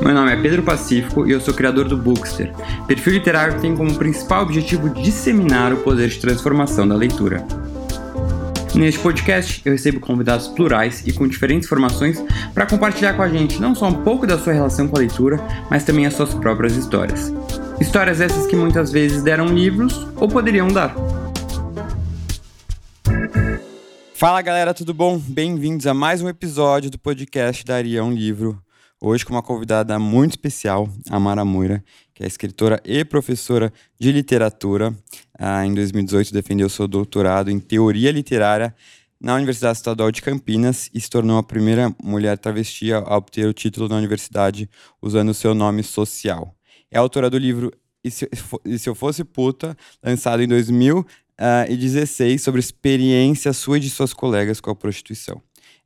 Meu nome é Pedro Pacífico e eu sou criador do Bookster, perfil literário tem como principal objetivo disseminar o poder de transformação da leitura. Neste podcast, eu recebo convidados plurais e com diferentes formações para compartilhar com a gente não só um pouco da sua relação com a leitura, mas também as suas próprias histórias. Histórias essas que muitas vezes deram livros ou poderiam dar. Fala galera, tudo bom? Bem-vindos a mais um episódio do podcast Daria um Livro. Hoje com uma convidada muito especial, a Mara Moura, que é escritora e professora de literatura. Ah, em 2018 defendeu seu doutorado em teoria literária na Universidade Estadual de Campinas e se tornou a primeira mulher travesti a obter o título na universidade usando seu nome social. É autora do livro E se, e se Eu Fosse Puta, lançado em 2016, sobre experiência sua e de suas colegas com a prostituição.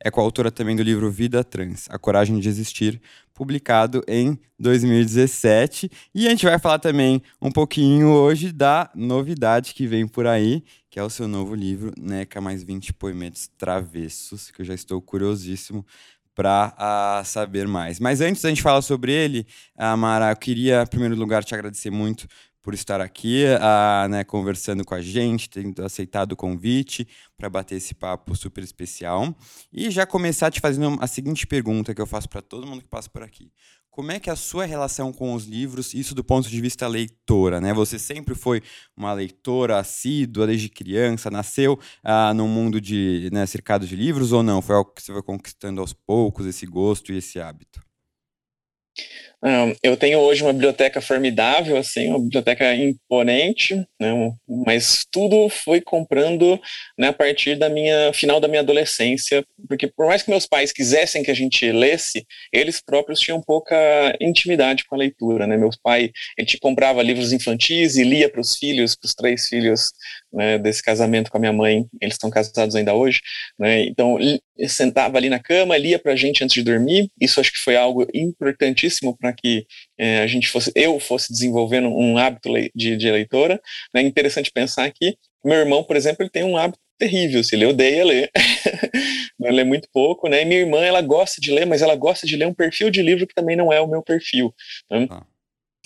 É coautora também do livro Vida Trans, A Coragem de Existir, publicado em 2017. E a gente vai falar também um pouquinho hoje da novidade que vem por aí, que é o seu novo livro, Neca Mais 20 Poemetos Travessos, que eu já estou curiosíssimo para uh, ah, saber mais. Mas antes da gente falar sobre ele, Amara, eu queria, em primeiro lugar, te agradecer muito por estar aqui, né, conversando com a gente, tendo aceitado o convite para bater esse papo super especial. E já começar te fazendo a seguinte pergunta que eu faço para todo mundo que passa por aqui. Como é que é a sua relação com os livros, isso do ponto de vista leitora, né? Você sempre foi uma leitora assídua desde criança, nasceu uh, num mundo de, né, cercado de livros ou não? Foi algo que você foi conquistando aos poucos, esse gosto e esse hábito? Eu tenho hoje uma biblioteca formidável, assim, uma biblioteca imponente, né, mas tudo foi comprando né, a partir da minha final da minha adolescência, porque por mais que meus pais quisessem que a gente lesse, eles próprios tinham pouca intimidade com a leitura, né? Meus pais, ele comprava livros infantis e lia para os filhos, para os três filhos né, desse casamento com a minha mãe, eles estão casados ainda hoje, né? Então sentava ali na cama, lia para a gente antes de dormir. Isso acho que foi algo importantíssimo para que é, a gente fosse, eu fosse desenvolvendo um hábito de, de leitora. É né? interessante pensar que meu irmão, por exemplo, ele tem um hábito terrível, se ele odeia ler, ele lê muito pouco, né? E minha irmã, ela gosta de ler, mas ela gosta de ler um perfil de livro que também não é o meu perfil. Né? Ah.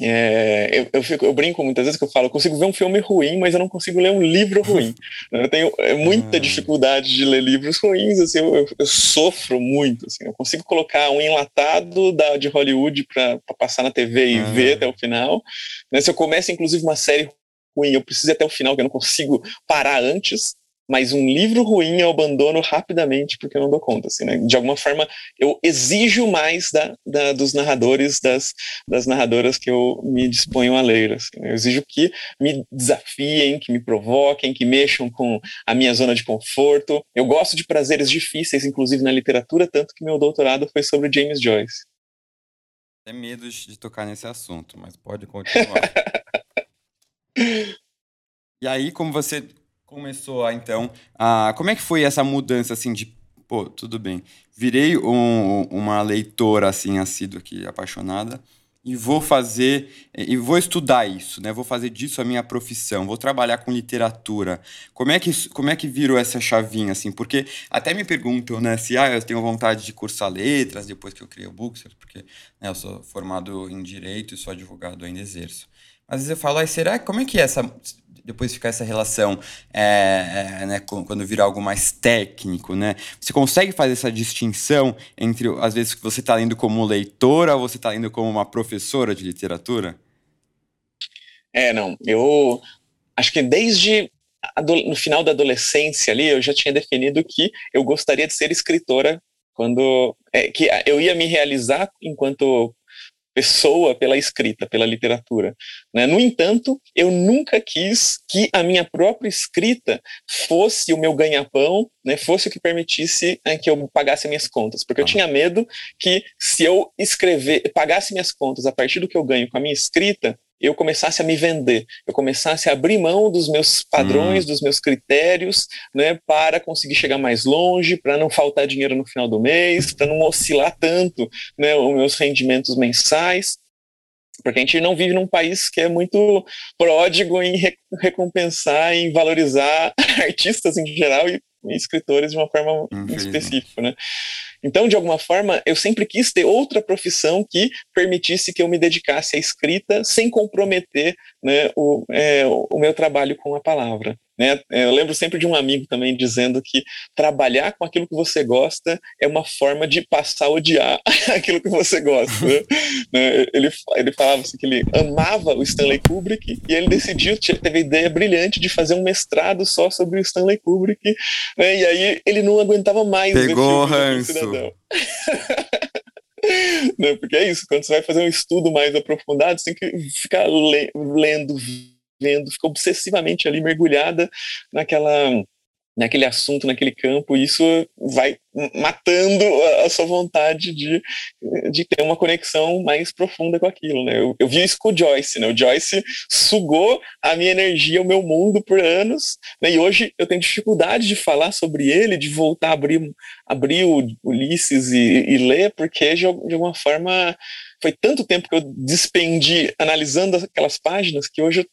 É, eu, eu, fico, eu, brinco muitas vezes que eu falo, eu consigo ver um filme ruim, mas eu não consigo ler um livro ruim. eu tenho é, muita ah. dificuldade de ler livros ruins, assim, eu, eu, sofro muito. Assim, eu consigo colocar um enlatado da, de Hollywood para passar na TV e ver até o final. Né, se eu começo, inclusive, uma série ruim, eu preciso ir até o final, que eu não consigo parar antes mas um livro ruim eu abandono rapidamente porque eu não dou conta, assim, né? De alguma forma, eu exijo mais da, da dos narradores, das, das narradoras que eu me disponho a ler, assim, né? Eu exijo que me desafiem, que me provoquem, que mexam com a minha zona de conforto. Eu gosto de prazeres difíceis, inclusive na literatura, tanto que meu doutorado foi sobre James Joyce. É medo de tocar nesse assunto, mas pode continuar. e aí, como você começou então, a, como é que foi essa mudança, assim, de, pô, tudo bem, virei um, uma leitora, assim, assídua aqui, apaixonada, e vou fazer, e vou estudar isso, né? Vou fazer disso a minha profissão, vou trabalhar com literatura. Como é que, como é que virou essa chavinha, assim? Porque até me perguntam, né, se ah, eu tenho vontade de cursar letras depois que eu criei o Bookser, porque né, eu sou formado em Direito e sou advogado, ainda exerço. Às vezes eu falo, ah, será, como é que é essa depois ficar essa relação é, é, né, quando vira algo mais técnico, né? Você consegue fazer essa distinção entre, às vezes, que você está lendo como leitora ou você está lendo como uma professora de literatura? É, não. Eu acho que desde no final da adolescência ali, eu já tinha definido que eu gostaria de ser escritora quando é, que eu ia me realizar enquanto pessoa pela escrita, pela literatura. Né? No entanto, eu nunca quis que a minha própria escrita fosse o meu ganha-pão, né? fosse o que permitisse né, que eu pagasse minhas contas, porque eu ah. tinha medo que se eu escrever, pagasse minhas contas a partir do que eu ganho com a minha escrita, eu começasse a me vender, eu começasse a abrir mão dos meus padrões, hum. dos meus critérios, né, para conseguir chegar mais longe, para não faltar dinheiro no final do mês, para não oscilar tanto, né, os meus rendimentos mensais, porque a gente não vive num país que é muito pródigo em recompensar, em valorizar artistas em geral e escritores de uma forma específica, né? Então, de alguma forma, eu sempre quis ter outra profissão que permitisse que eu me dedicasse à escrita sem comprometer né, o, é, o meu trabalho com a palavra. Né? Eu lembro sempre de um amigo também dizendo que trabalhar com aquilo que você gosta é uma forma de passar a odiar aquilo que você gosta. Né? né? ele, ele falava assim, que ele amava o Stanley Kubrick e ele decidiu, teve a ideia brilhante de fazer um mestrado só sobre o Stanley Kubrick, né? e aí ele não aguentava mais Pegou o ranço. Não, porque é isso, quando você vai fazer um estudo mais aprofundado, você tem que ficar le lendo vendo, fica obsessivamente ali mergulhada naquela naquele assunto, naquele campo, isso vai matando a, sua vontade de, de ter uma conexão mais profunda com aquilo, né? Eu, eu vi isso com o Joyce, né? O Joyce sugou a minha energia, o meu mundo por anos, né? E hoje eu tenho dificuldade de falar sobre ele, de voltar a abrir, abrir o Ulisses e, e ler, porque de, de alguma forma foi tanto tempo que eu despendi analisando aquelas páginas que hoje eu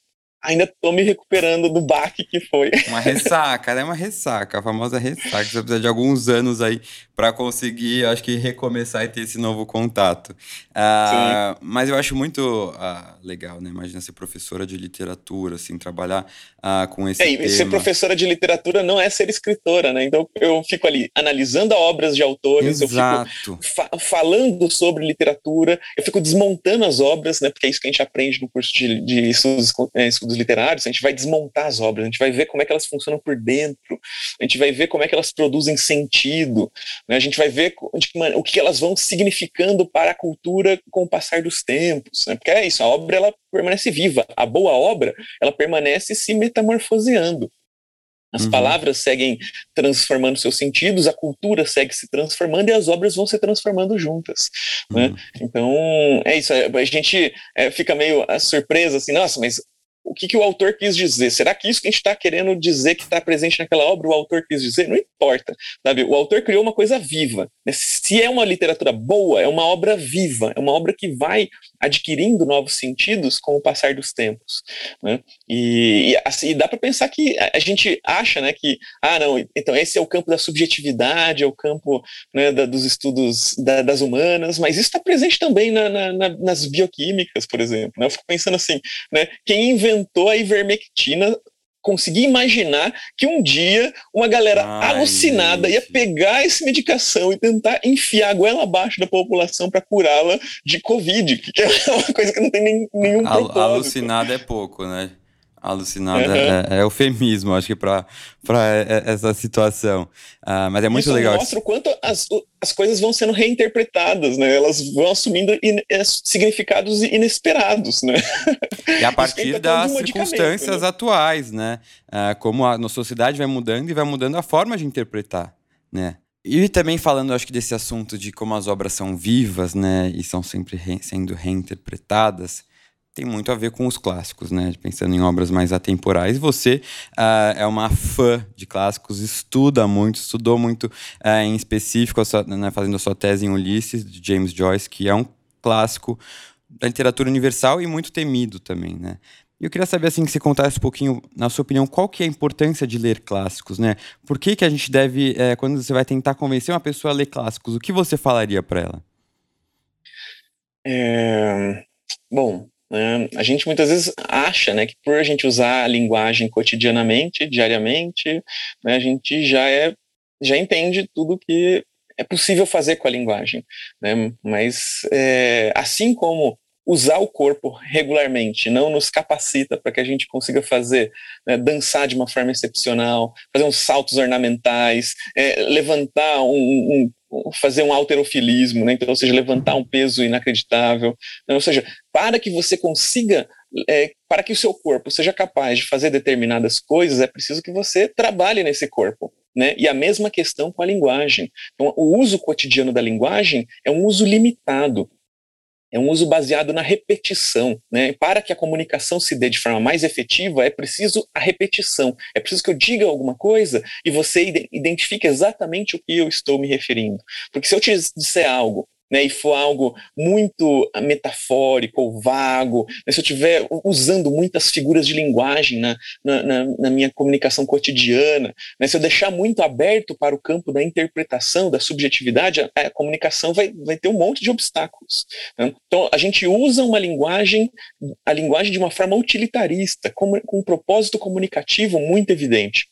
ainda tô me recuperando do baque que foi. Uma ressaca, né? Uma ressaca, a famosa ressaca. Você precisa de alguns anos aí para conseguir, acho que, recomeçar e ter esse novo contato. Uh, mas eu acho muito uh, legal, né? Imagina ser professora de literatura, assim, trabalhar uh, com esse é, tema. Ser professora de literatura não é ser escritora, né? Então eu fico ali analisando obras de autores, Exato. eu fico fa falando sobre literatura, eu fico desmontando as obras, né? Porque é isso que a gente aprende no curso de, de estudos, é, estudos literários, a gente vai desmontar as obras, a gente vai ver como é que elas funcionam por dentro, a gente vai ver como é que elas produzem sentido, né? a gente vai ver o que elas vão significando para a cultura com o passar dos tempos, né? porque é isso, a obra ela permanece viva, a boa obra ela permanece se metamorfoseando. As uhum. palavras seguem transformando seus sentidos, a cultura segue se transformando e as obras vão se transformando juntas. Né? Uhum. Né? Então, é isso. A gente é, fica meio surpresa assim, nossa, mas o que, que o autor quis dizer. Será que isso que a gente está querendo dizer que está presente naquela obra, o autor quis dizer? Não importa. Sabe? O autor criou uma coisa viva. Né? Se é uma literatura boa, é uma obra viva, é uma obra que vai adquirindo novos sentidos com o passar dos tempos. Né? E, e, assim, dá para pensar que a gente acha né, que, ah, não, então esse é o campo da subjetividade, é o campo né, da, dos estudos da, das humanas, mas isso está presente também na, na, nas bioquímicas, por exemplo. Né? Eu fico pensando assim, né, quem inventou a ivermectina consegui imaginar que um dia uma galera Ai, alucinada gente. ia pegar essa medicação e tentar enfiar a goela abaixo da população para curá-la de Covid, que é uma coisa que não tem nem, nenhum Al propósito. Alucinada é pouco, né? Alucinada uhum. é, é, eufemismo, acho que, para essa situação. Uh, mas é muito Isso legal. mostra o quanto as, as coisas vão sendo reinterpretadas, né? Elas vão assumindo in, é, significados inesperados, né? E a partir das circunstâncias né? atuais, né? Uh, como a nossa sociedade vai mudando e vai mudando a forma de interpretar, né? E também falando, acho que desse assunto de como as obras são vivas, né? E são sempre re sendo reinterpretadas tem muito a ver com os clássicos, né? Pensando em obras mais atemporais. Você uh, é uma fã de clássicos, estuda muito, estudou muito uh, em específico, sua, né, fazendo a sua tese em Ulisses, de James Joyce, que é um clássico da literatura universal e muito temido também, né? E eu queria saber, assim, que você contasse um pouquinho, na sua opinião, qual que é a importância de ler clássicos, né? Por que, que a gente deve, é, quando você vai tentar convencer uma pessoa a ler clássicos, o que você falaria para ela? É... Bom, A gente muitas vezes acha né, que por a gente usar a linguagem cotidianamente, diariamente, né, a gente já, é, já entende tudo que é possível fazer com a linguagem. Né? Mas é, assim como usar o corpo regularmente não nos capacita para que a gente consiga fazer, né, dançar de uma forma excepcional, fazer uns saltos ornamentais, é, levantar um, um, fazer um alterofilismo, né, então, ou seja, levantar um peso inacreditável, né, ou seja, para que você consiga, é, para que o seu corpo seja capaz de fazer determinadas coisas, é preciso que você trabalhe nesse corpo. Né? E a mesma questão com a linguagem. Então, o uso cotidiano da linguagem é um uso limitado é um uso baseado na repetição. Né? Para que a comunicação se dê de forma mais efetiva, é preciso a repetição. É preciso que eu diga alguma coisa e você identifique exatamente o que eu estou me referindo. Porque se eu te disser algo né, e for algo muito metafórico ou vago, né, se eu estiver usando muitas figuras de linguagem na, na, na, na minha comunicação cotidiana, né, se eu deixar muito aberto para o campo da interpretação, da subjetividade, a, a comunicação vai, vai ter um monte de obstáculos. Né? Então, a gente usa uma linguagem, a linguagem de uma forma utilitarista, com, com um propósito comunicativo muito evidente.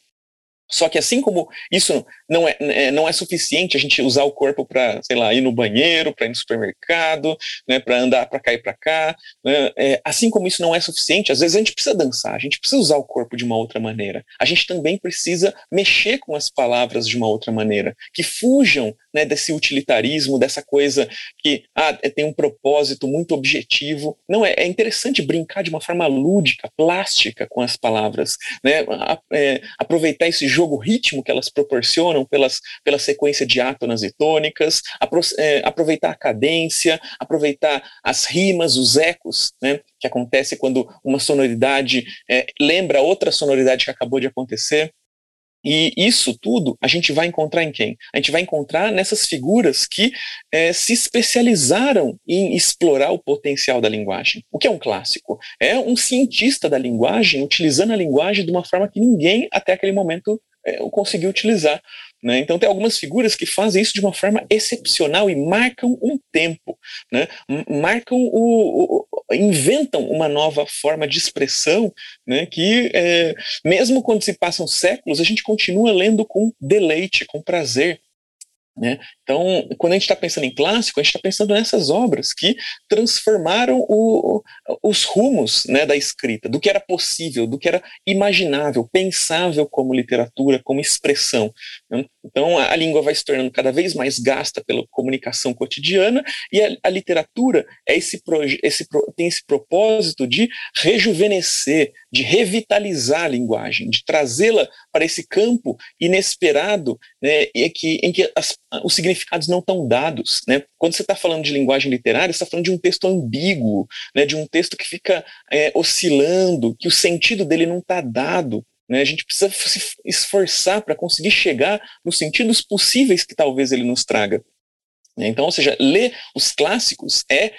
Só que assim como isso não é, é não é suficiente a gente usar o corpo para, sei lá, ir no banheiro, para ir no supermercado, né, para andar para cá e para cá, né, é, assim como isso não é suficiente, às vezes a gente precisa dançar, a gente precisa usar o corpo de uma outra maneira. A gente também precisa mexer com as palavras de uma outra maneira, que fujam né, desse utilitarismo, dessa coisa que ah, é, tem um propósito muito objetivo. Não, é, é interessante brincar de uma forma lúdica, plástica com as palavras, né, a, é, aproveitar esse jogo ritmo que elas proporcionam pelas, pela sequência de átonas e tônicas, apro é, aproveitar a cadência, aproveitar as rimas, os ecos, né, que acontece quando uma sonoridade é, lembra outra sonoridade que acabou de acontecer. E isso tudo a gente vai encontrar em quem? A gente vai encontrar nessas figuras que é, se especializaram em explorar o potencial da linguagem. O que é um clássico? É um cientista da linguagem utilizando a linguagem de uma forma que ninguém até aquele momento é, conseguiu utilizar. Né? Então, tem algumas figuras que fazem isso de uma forma excepcional e marcam um tempo, né? marcam o, o, inventam uma nova forma de expressão né? que, é, mesmo quando se passam séculos, a gente continua lendo com deleite, com prazer. Né? Então, quando a gente está pensando em clássico, a gente está pensando nessas obras que transformaram o, os rumos né, da escrita, do que era possível, do que era imaginável, pensável como literatura, como expressão. Né? Então, a, língua vai se tornando cada vez mais gasta pela comunicação cotidiana e a, a literatura é esse, esse tem esse propósito de rejuvenescer, de revitalizar a linguagem, de trazê-la para esse campo inesperado né, em que, em que as, os significados não estão dados. Né? Quando você está falando de linguagem literária, você está falando de um texto ambíguo, né, de um texto que fica é, oscilando, que o sentido dele não está dado. Né? A gente precisa se esforçar para conseguir chegar nos sentidos possíveis que talvez ele nos traga. Então, ou seja, ler os clássicos é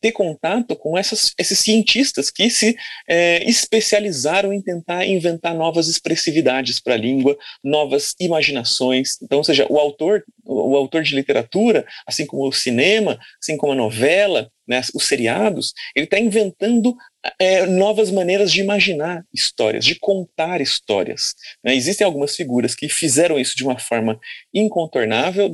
ter contato com essas, esses cientistas que se é, especializaram em tentar inventar novas expressividades para a língua, novas imaginações. Então, ou seja, o autor, o autor de literatura, assim como o cinema, assim como a novela, né, os seriados, ele está inventando é, novas maneiras de imaginar histórias, de contar histórias. Né? Existem algumas figuras que fizeram isso de uma forma incontornável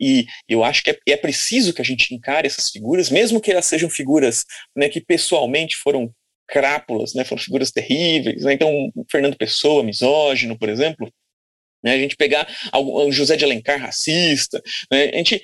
e eu acho que é, é preciso que a gente encare essas figuras, mesmo que elas sejam figuras né, que pessoalmente foram crápulas, né, foram figuras terríveis. Né? Então, Fernando Pessoa, misógino, por exemplo, né, a gente pegar o José de Alencar racista, né, a gente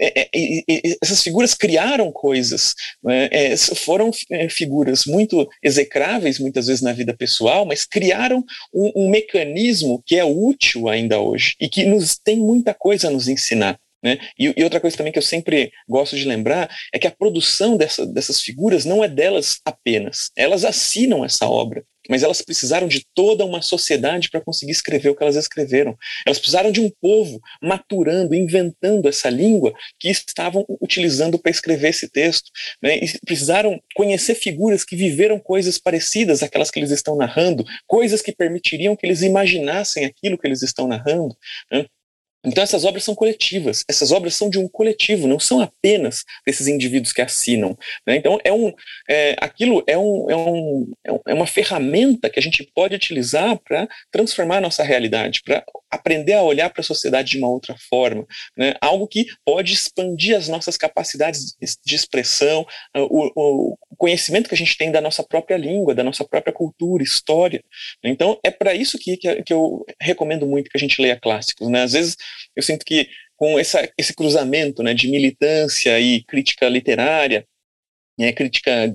é, é, essas figuras criaram coisas, né? é, foram é, figuras muito execráveis muitas vezes na vida pessoal, mas criaram um, um, mecanismo que é útil ainda hoje e que nos tem muita coisa a nos ensinar. Né? E, e, outra coisa também que eu sempre gosto de lembrar é que a produção dessa, dessas figuras não é delas apenas, elas assinam essa obra mas elas precisaram de toda uma sociedade para conseguir escrever o que elas escreveram. Elas precisaram de um povo maturando, inventando essa língua que estavam utilizando para escrever esse texto. Né? E precisaram conhecer figuras que viveram coisas parecidas àquelas que eles estão narrando, coisas que permitiriam que eles imaginassem aquilo que eles estão narrando. Né? Então essas obras são coletivas, essas obras são de um coletivo, não são apenas desses indivíduos que assinam. Né? Então é um, é, aquilo é, um, é, um, é, é uma ferramenta que a gente pode utilizar para transformar a nossa realidade, para aprender a olhar para a sociedade de uma outra forma, né? algo que pode expandir as nossas capacidades de expressão, o, o, conhecimento que a gente tem da nossa própria língua, da nossa própria cultura, história. Então é para isso que, que, que eu recomendo muito que a gente leia clássicos. Né? Às vezes eu sinto que com essa, esse cruzamento né, de militância e crítica literária, né, crítica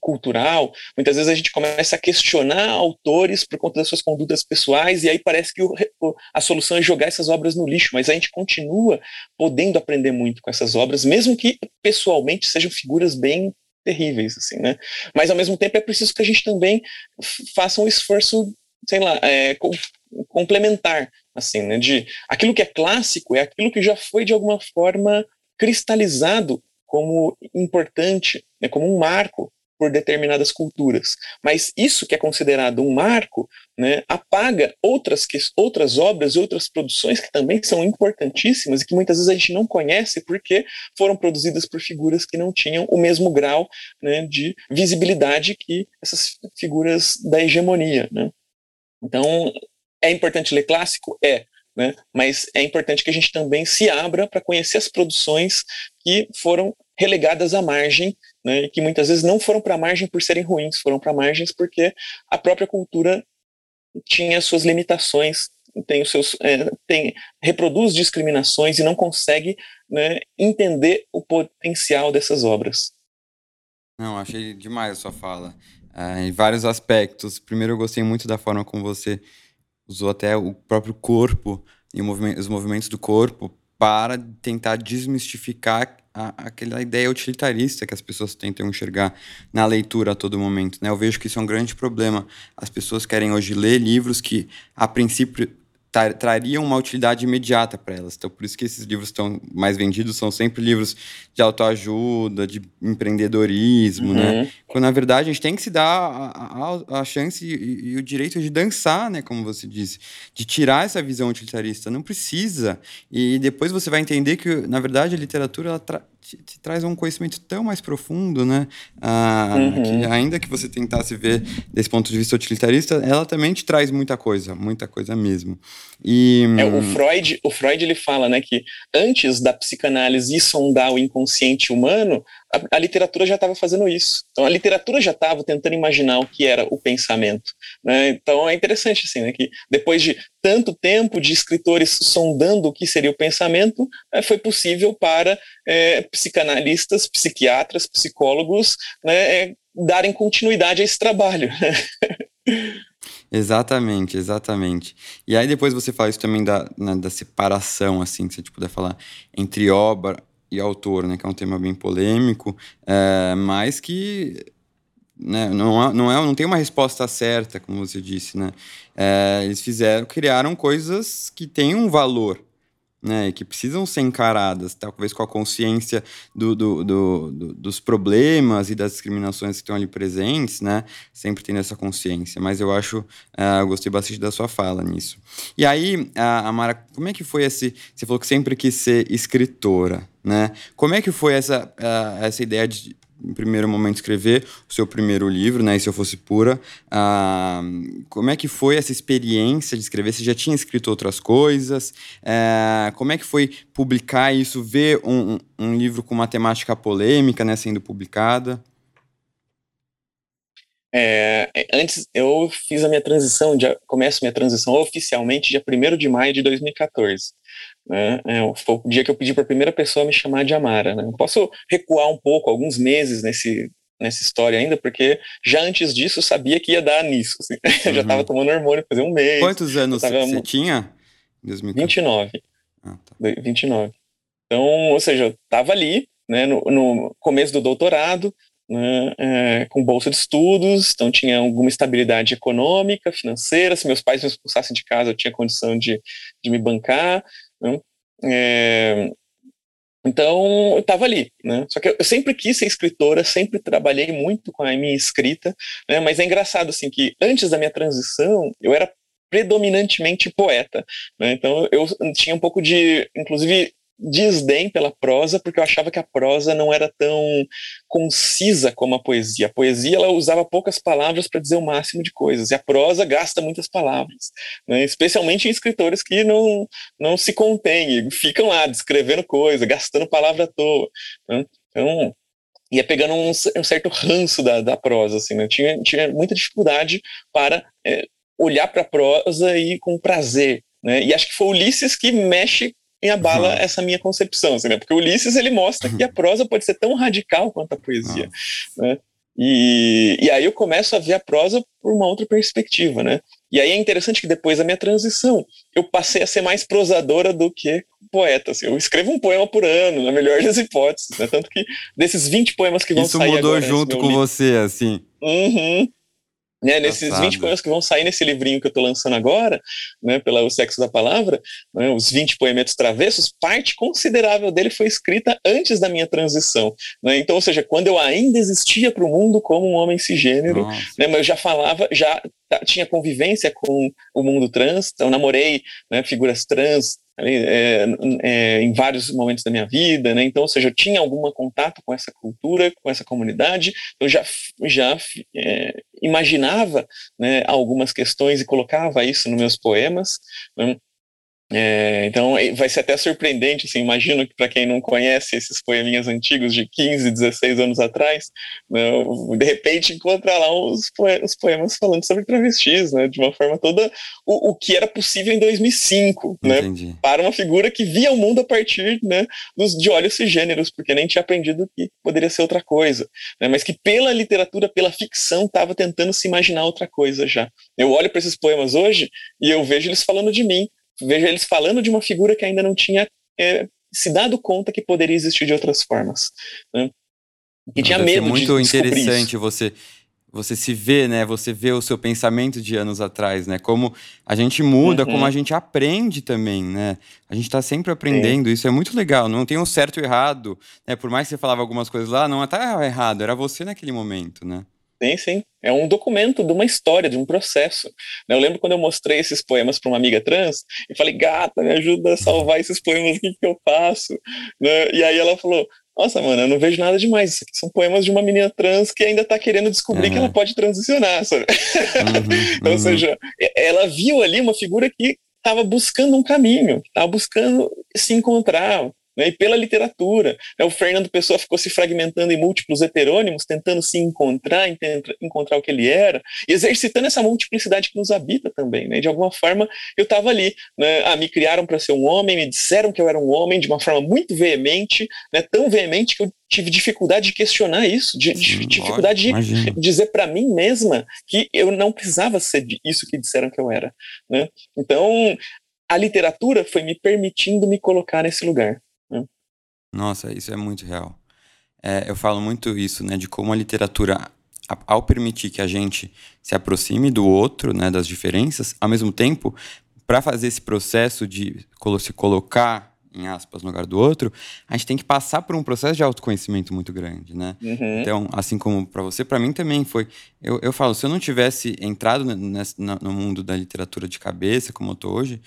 cultural, muitas vezes a gente começa a questionar autores por conta das suas condutas pessoais, e aí parece que o, a solução é jogar essas obras no lixo, mas a gente continua podendo aprender muito com essas obras, mesmo que pessoalmente sejam figuras bem terríveis, assim, né? Mas ao mesmo tempo é preciso que a gente também faça um esforço, sei lá, é, complementar, assim, né? De aquilo que é clássico é aquilo que já foi de alguma forma cristalizado como importante, né, como um marco por determinadas culturas. Mas isso que é considerado um marco, né, apaga outras, que, outras obras e outras produções que também são importantíssimas e que muitas vezes a gente não conhece porque foram produzidas por figuras que não tinham o mesmo grau né, de visibilidade que essas figuras da hegemonia. Né? Então, é importante ler clássico? É. Né? Mas é importante que a gente também se abra para conhecer as produções que foram relegadas à margem, né, que muitas vezes não foram para a margem por serem ruins, foram para margens porque a própria cultura tinha suas limitações, tem os seus, é, tem, reproduz discriminações e não consegue né, entender o potencial dessas obras. Não, achei demais a sua fala. É, em vários aspectos. Primeiro, eu gostei muito da forma como você usou até o próprio corpo e movimento, os movimentos do corpo para tentar desmistificar a, aquela ideia utilitarista que as pessoas tentam enxergar na leitura a todo momento. Né? Eu vejo que isso é um grande problema. As pessoas querem hoje ler livros que, a princípio, trariam uma utilidade imediata para elas. Então, por isso que esses livros estão mais vendidos são sempre livros de autoajuda, de empreendedorismo, né? uhum. né? Quando, na verdade, a gente tem que se dar a, a, a chance e, e, o direito de dançar, né? Como você disse, de tirar essa visão utilitarista. Não precisa. E depois você vai entender que, na verdade, a literatura ela te, te, traz um conhecimento tão mais profundo, né? Ah, uhum. Que ainda que você tentasse ver desse ponto de vista utilitarista, ela também te traz muita coisa, muita coisa mesmo. E é, o Freud, o Freud ele fala, né, que antes da psicanálise sondar o inconsciente humano, a, a literatura já estava fazendo isso. Então a literatura já estava tentando imaginar o que era o pensamento. Né? Então é interessante assim, né, que depois de tanto tempo de escritores sondando o que seria o pensamento, é, foi possível para é, psicanalistas, psiquiatras, psicólogos né, é, darem continuidade a esse trabalho. Exatamente, exatamente. E aí depois você fala isso também da, né, da separação, assim, que você puder falar entre obra, e autor, né, que é um tema bem polêmico, é, mas que né, não, não, é, não tem uma resposta certa, como você disse, né? É, eles fizeram, criaram coisas que têm um valor, né, que precisam ser encaradas, talvez com a consciência do, do, do, do, dos problemas e das discriminações que estão ali presentes, né, sempre tendo essa consciência. Mas eu acho, uh, eu gostei bastante da sua fala nisso. E aí, Amara, como é que foi esse? Você falou que sempre quis ser escritora, né? Como é que foi essa, uh, essa ideia de em primeiro momento escrever o seu primeiro livro, né? E se eu fosse pura, ah, como é que foi essa experiência de escrever? Você já tinha escrito outras coisas? Eh, como é que foi publicar isso, ver um, um, livro com uma temática polêmica, né, sendo publicada? É, antes, eu fiz a minha transição, já começo minha transição oficialmente dia 1 de maio de 2014. Né? É, foi o dia que eu pedi para a primeira pessoa me chamar de Amara. Né? Posso recuar um pouco, alguns meses nesse, nessa história ainda, porque já antes disso eu sabia que ia dar nisso. Assim. Uhum. Eu já estava tomando hormônio fazia um mês. Quantos anos tava... você tinha? 29. Ah, tá. 29. Então, ou seja, eu estava ali, né, no, no, começo do doutorado, né, é, com bolsa de estudos, então tinha alguma estabilidade econômica, financeira. Se meus pais me expulsassem de casa, eu tinha condição de, de me bancar. Né? É, então, eu estava ali, né? Só que eu sempre quis ser escritora, sempre trabalhei muito com a minha escrita, né? Mas é engraçado, assim, que antes da minha transição, eu era predominantemente poeta, né? Então, eu tinha um pouco de, inclusive, desdém pela prosa, porque eu achava que a prosa não era tão concisa como a poesia. A poesia ela usava poucas palavras para dizer o máximo de coisas, e a prosa gasta muitas palavras, né? especialmente em escritores que não, não se contêm, ficam lá descrevendo coisa, gastando palavra à toa. Né? Então, ia pegando um, um, certo ranço da, da prosa, assim, né? tinha, tinha muita dificuldade para é, olhar para a prosa e com prazer, né? E acho que foi Ulisses que mexe e abala uhum. essa minha concepção, assim, né? Porque o Ulisses ele mostra que a prosa pode ser tão radical quanto a poesia, uhum. né? E, e aí eu começo a ver a prosa por uma outra perspectiva, né? E aí é interessante que depois da minha transição, eu passei a ser mais prosadora do que poeta. Assim, eu escrevo um poema por ano, na melhor das hipóteses, né? Tanto que desses 20 poemas que vão Isso sair mudou agora, junto com livro, você, assim. Uhum. Né, nesses 20 poemas que vão sair nesse livrinho que eu estou lançando agora, né, pela O Sexo da Palavra, né, os 20 poemetos travessos, parte considerável dele foi escrita antes da minha transição. Né, então, ou seja, quando eu ainda existia para o mundo como um homem cisgênero, né, mas eu já falava, já tinha convivência com o mundo trans, então namorei né, figuras trans é, é, em vários momentos da minha vida, né? Então, ou seja, eu tinha algum contato com essa cultura, com essa comunidade, eu já, já é, imaginava né, algumas questões e colocava isso nos meus poemas. Né? É, então vai ser até surpreendente, assim, imagino que para quem não conhece esses poeminhas antigos de 15, 16 anos atrás, né, de repente encontrar lá os, poemas falando sobre travestis, né, de uma forma toda o, o que era possível em 2005, né, para uma figura que via o mundo a partir né, dos, de olhos cisgêneros, porque nem tinha aprendido que poderia ser outra coisa, né, mas que pela literatura, pela ficção, estava tentando se imaginar outra coisa já. Eu olho para esses poemas hoje e eu vejo eles falando de mim, vejo eles falando de uma figura que ainda não tinha é, se dado conta que poderia existir de outras formas. Né? E tinha medo muito de interessante isso. você você se vê, né? Você vê o seu pensamento de anos atrás, né? Como a gente muda, uhum. como a gente aprende também, né? A gente está sempre aprendendo, Sim. isso é muito legal. Não tem um certo e errado, né? Por mais que você falava algumas coisas lá, não tá errado, era você naquele momento, né? Sim, sim. É um documento de uma história, de um processo. Eu lembro quando eu mostrei esses poemas para uma amiga trans e falei, gata, me ajuda a salvar esses poemas, o que, que eu faço? Né? E aí ela falou, nossa, mano, eu não vejo nada demais. Isso aqui são poemas de uma menina trans que ainda está querendo descobrir uhum. que ela pode transicionar, sabe? Uhum, uhum. Ou seja, ela viu ali uma figura que estava buscando um caminho, estava buscando se encontrar, né, e pela literatura. Né, o Fernando Pessoa ficou se fragmentando em múltiplos heterônimos, tentando se encontrar, encontrar o que ele era, e exercitando essa multiplicidade que nos habita também. Né, de alguma forma, eu estava ali. Né, ah, me criaram para ser um homem, me disseram que eu era um homem de uma forma muito veemente, né, tão veemente que eu tive dificuldade de questionar isso, de, de dificuldade de dizer para mim mesma que eu não precisava ser isso que disseram que eu era. Né? Então, a literatura foi me permitindo me colocar nesse lugar. Nossa, isso é muito real. É, eu falo muito isso, né, de como a literatura, ao permitir que a gente se aproxime do outro, né, das diferenças, ao mesmo tempo, para fazer esse processo de se colocar em aspas no lugar do outro, a gente tem que passar por um processo de autoconhecimento muito grande, né? Uhum. Então, assim como para você, para mim também foi. Eu, eu falo, se eu não tivesse entrado nesse, no mundo da literatura de cabeça como eu tô hoje,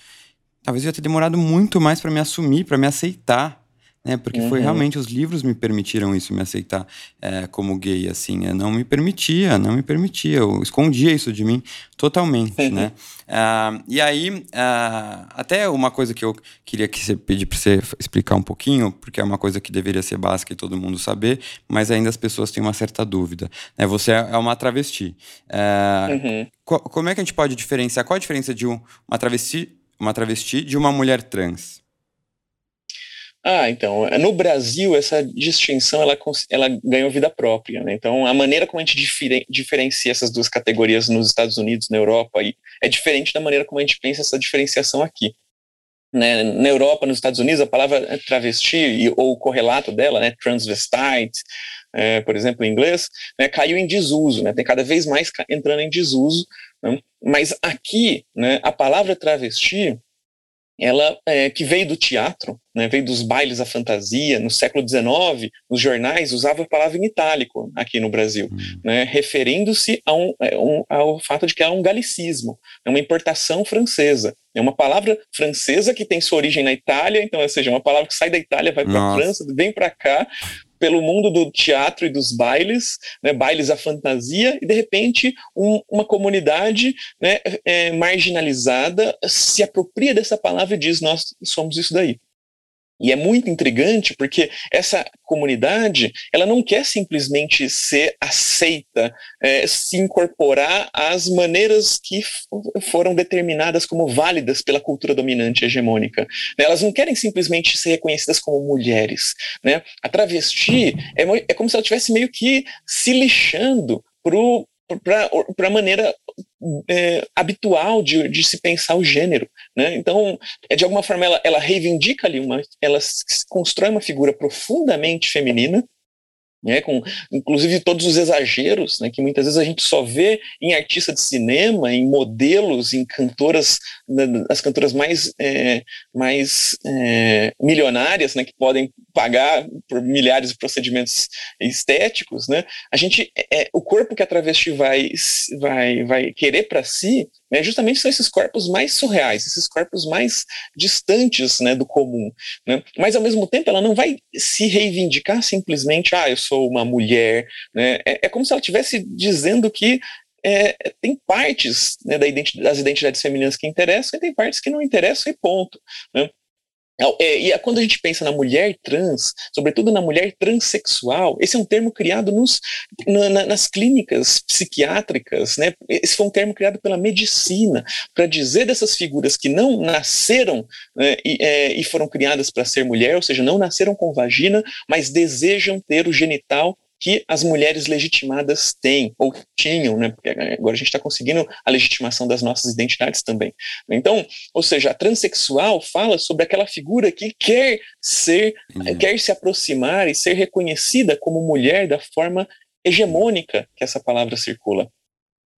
talvez eu ia ter demorado muito mais para me assumir, para me aceitar, né? Porque uhum. foi realmente os livros me permitiram isso, me aceitar é, como gay, assim. Eu não me permitia, não me permitia. Eu escondia isso de mim totalmente, né? Uh, e aí, uh, até uma coisa que eu queria que você pedir para você explicar um pouquinho, porque é uma coisa que deveria ser básica e todo mundo saber, mas ainda as pessoas têm uma certa dúvida. Né? Você é uma travesti. Uh, uhum. co como é que a gente pode diferenciar? Qual a diferença de um, uma travesti, uma travesti de uma mulher trans? Ah, então, no Brasil, essa distinção ela, ela ganhou vida própria. Né? Então, a maneira como a gente diferen, diferencia essas duas categorias nos Estados Unidos, na Europa, é diferente da maneira como a gente pensa essa diferenciação aqui. Né? Na Europa, nos Estados Unidos, a palavra travesti, ou o correlato dela, né, transvestite, é, por exemplo, em inglês, né, caiu em desuso, né? tem cada vez mais entrando em desuso. Né? Mas aqui, né, a palavra travesti ela é, que veio do teatro, né, veio dos bailes à fantasia, no século XIX, nos jornais usava a palavra em itálico aqui no Brasil, uhum. né, referindo-se um, é, um, ao fato de que é um galicismo, é uma importação francesa, é uma palavra francesa que tem sua origem na Itália, então, ou seja, uma palavra que sai da Itália, vai para a França, vem para cá, pelo mundo do teatro e dos bailes, né, bailes à fantasia, e de repente um, uma comunidade né, é, marginalizada se apropria dessa palavra e diz: Nós somos isso daí. E é muito intrigante porque essa comunidade ela não quer simplesmente ser aceita, é, se incorporar às maneiras que foram determinadas como válidas pela cultura dominante hegemônica. Né? Elas não querem simplesmente ser reconhecidas como mulheres. Né? A travesti é, é como se ela estivesse meio que se lixando para a maneira é, habitual de, de, se pensar o gênero, né? Então, é, de alguma forma, ela, ela reivindica ali uma, ela constrói uma figura profundamente feminina, né, com inclusive todos os exageros, né, que muitas vezes a gente só vê em artista de cinema, em modelos, em cantoras, as cantoras mais, é, mais é, milionárias, né, que podem pagar por milhares de procedimentos estéticos, né, a gente, é, o corpo que a travesti vai, vai, vai querer para si, né, justamente são esses corpos mais surreais, esses corpos mais distantes, né, do comum, né, mas ao mesmo tempo ela não vai se reivindicar simplesmente, ah, eu sou uma mulher, né? É, é como se ela estivesse dizendo que é, tem partes né, da identidade, das identidades femininas que interessam e tem partes que não interessam e ponto. Né? É, e quando a gente pensa na mulher trans, sobretudo na mulher transexual, esse é um termo criado nos, na, nas clínicas psiquiátricas, né? Esse foi um termo criado pela medicina para dizer dessas figuras que não nasceram né, e, é, e foram criadas para ser mulher, ou seja, não nasceram com vagina, mas desejam ter o genital que as mulheres legitimadas têm, ou tinham, né? Porque agora a gente está conseguindo a legitimação das nossas identidades também. Então, ou seja, a transexual fala sobre aquela figura que quer ser, uhum. quer se aproximar e ser reconhecida como mulher da forma hegemônica que essa palavra circula.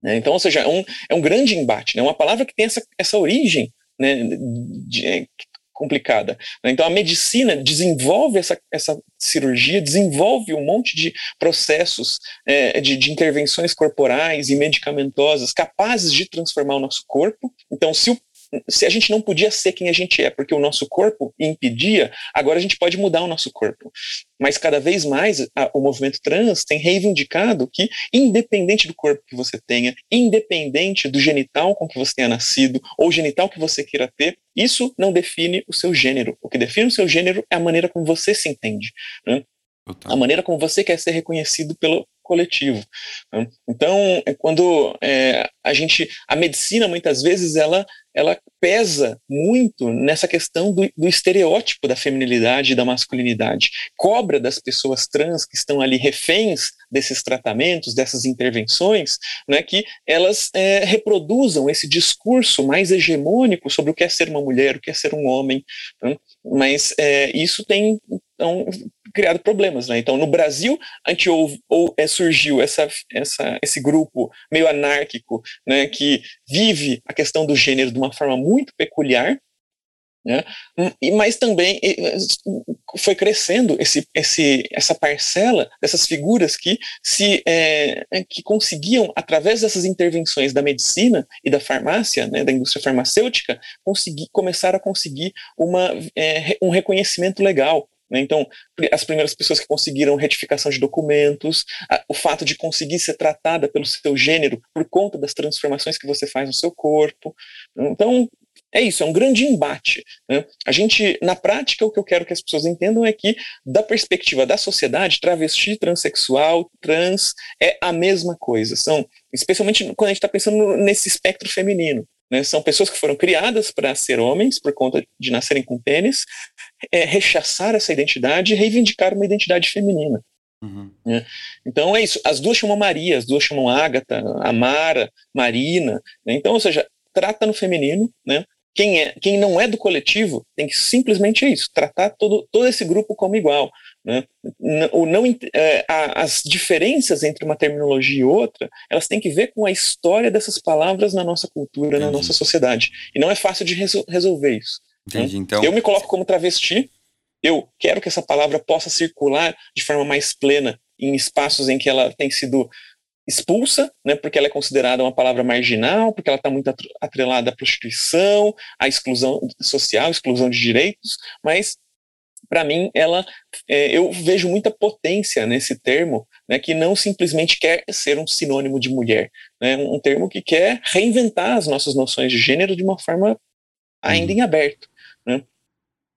Né? Então, ou seja, é um, é um grande embate, né? uma palavra que tem essa, essa origem né, de, complicada. Né? Então, a medicina desenvolve essa, essa cirurgia, desenvolve um monte de processos é, de, de, intervenções corporais e medicamentosas capazes de transformar o nosso corpo. Então, se o se a gente não podia ser quem a gente é, porque o nosso corpo impedia, agora a gente pode mudar o nosso corpo. Mas cada vez mais a, o movimento trans tem reivindicado que, independente do corpo que você tenha, independente do genital com que você tenha nascido, ou genital que você queira ter, isso não define o seu gênero. O que define o seu gênero é a maneira como você se entende. Né? A maneira como você quer ser reconhecido pelo, coletivo. Né? Então, é quando é, a gente, a medicina muitas vezes ela, ela pesa muito nessa questão do, do estereótipo da feminilidade e da masculinidade, cobra das pessoas trans que estão ali reféns desses tratamentos, dessas intervenções, né, que elas é, reproduzam esse discurso mais hegemônico sobre o que é ser uma mulher, o que é ser um homem. Né? Mas é, isso tem então, criado problemas. Né? Então, no Brasil, a gente ou, ou é, surgiu essa, essa, esse grupo meio anárquico né, que vive a questão do gênero de uma forma muito peculiar, né? Mas também foi crescendo esse, esse, essa parcela dessas figuras que se é, que conseguiam através dessas intervenções da medicina e da farmácia, né, da indústria farmacêutica, conseguir começar a conseguir uma, é, um reconhecimento legal. Né? Então, as primeiras pessoas que conseguiram retificação de documentos, a, o fato de conseguir ser tratada pelo seu gênero por conta das transformações que você faz no seu corpo. Então, é isso, é um grande embate. Né? A gente, na prática, o que eu quero que as pessoas entendam é que, da perspectiva da sociedade, travesti, transexual, trans é a mesma coisa. São, especialmente quando a gente está pensando nesse espectro feminino. Né? São pessoas que foram criadas para ser homens por conta de nascerem com pênis, é, rechaçar essa identidade e reivindicar uma identidade feminina. Uhum. Né? Então é isso. As duas chamam Maria, as duas chamam Ágata, Amara, Marina. Né? Então, ou seja, trata no feminino, né? Quem, é, quem não é do coletivo tem que simplesmente é isso, tratar todo, todo esse grupo como igual. Né? O não, é, as diferenças entre uma terminologia e outra, elas têm que ver com a história dessas palavras na nossa cultura, Entendi. na nossa sociedade. E não é fácil de resol resolver isso. Né? Entendi, né? então... Eu me coloco como travesti, eu quero que essa palavra possa circular de forma mais plena em espaços em que ela tem sido expulsa, né, porque ela é considerada uma palavra marginal, porque ela está muito atrelada à prostituição, à exclusão social, exclusão de direitos, mas para mim ela é, eu vejo muita potência nesse termo, né, que não simplesmente quer ser um sinônimo de mulher, né, um termo que quer reinventar as nossas noções de gênero de uma forma ainda uhum. em aberto, né?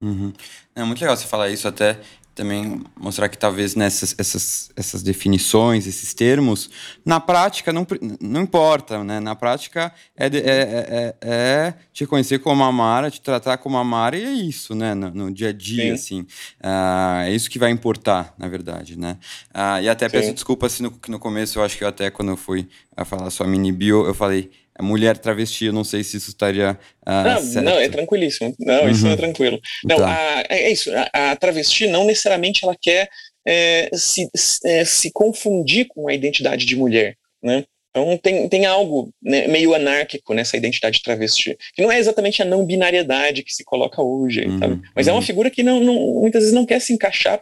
Uhum. É muito legal você falar isso até também mostrar que talvez nessas essas, essas definições, esses termos, na prática não, não importa, né? Na prática é, é, é, é te conhecer como Amara, te tratar como Amara e é isso, né? No, no dia a dia, Sim. assim. Uh, é isso que vai importar, na verdade, né? Uh, e até Sim. peço desculpa se no, no começo eu acho que eu até quando eu fui a falar sua mini bio, eu falei mulher travesti, eu não sei se isso estaria. Uh, não, não, é tranquilíssimo. Não, uhum. isso é tranquilo. Não, tá. a, é isso. A, a, travesti não necessariamente ela quer é, se, é, se confundir com a identidade de mulher, né? Então tem, tem algo né, meio anárquico nessa identidade travesti, que não é exatamente a não binariedade que se coloca hoje, uhum, mas uhum. é uma uhum. figura que não, não, muitas vezes não quer se encaixar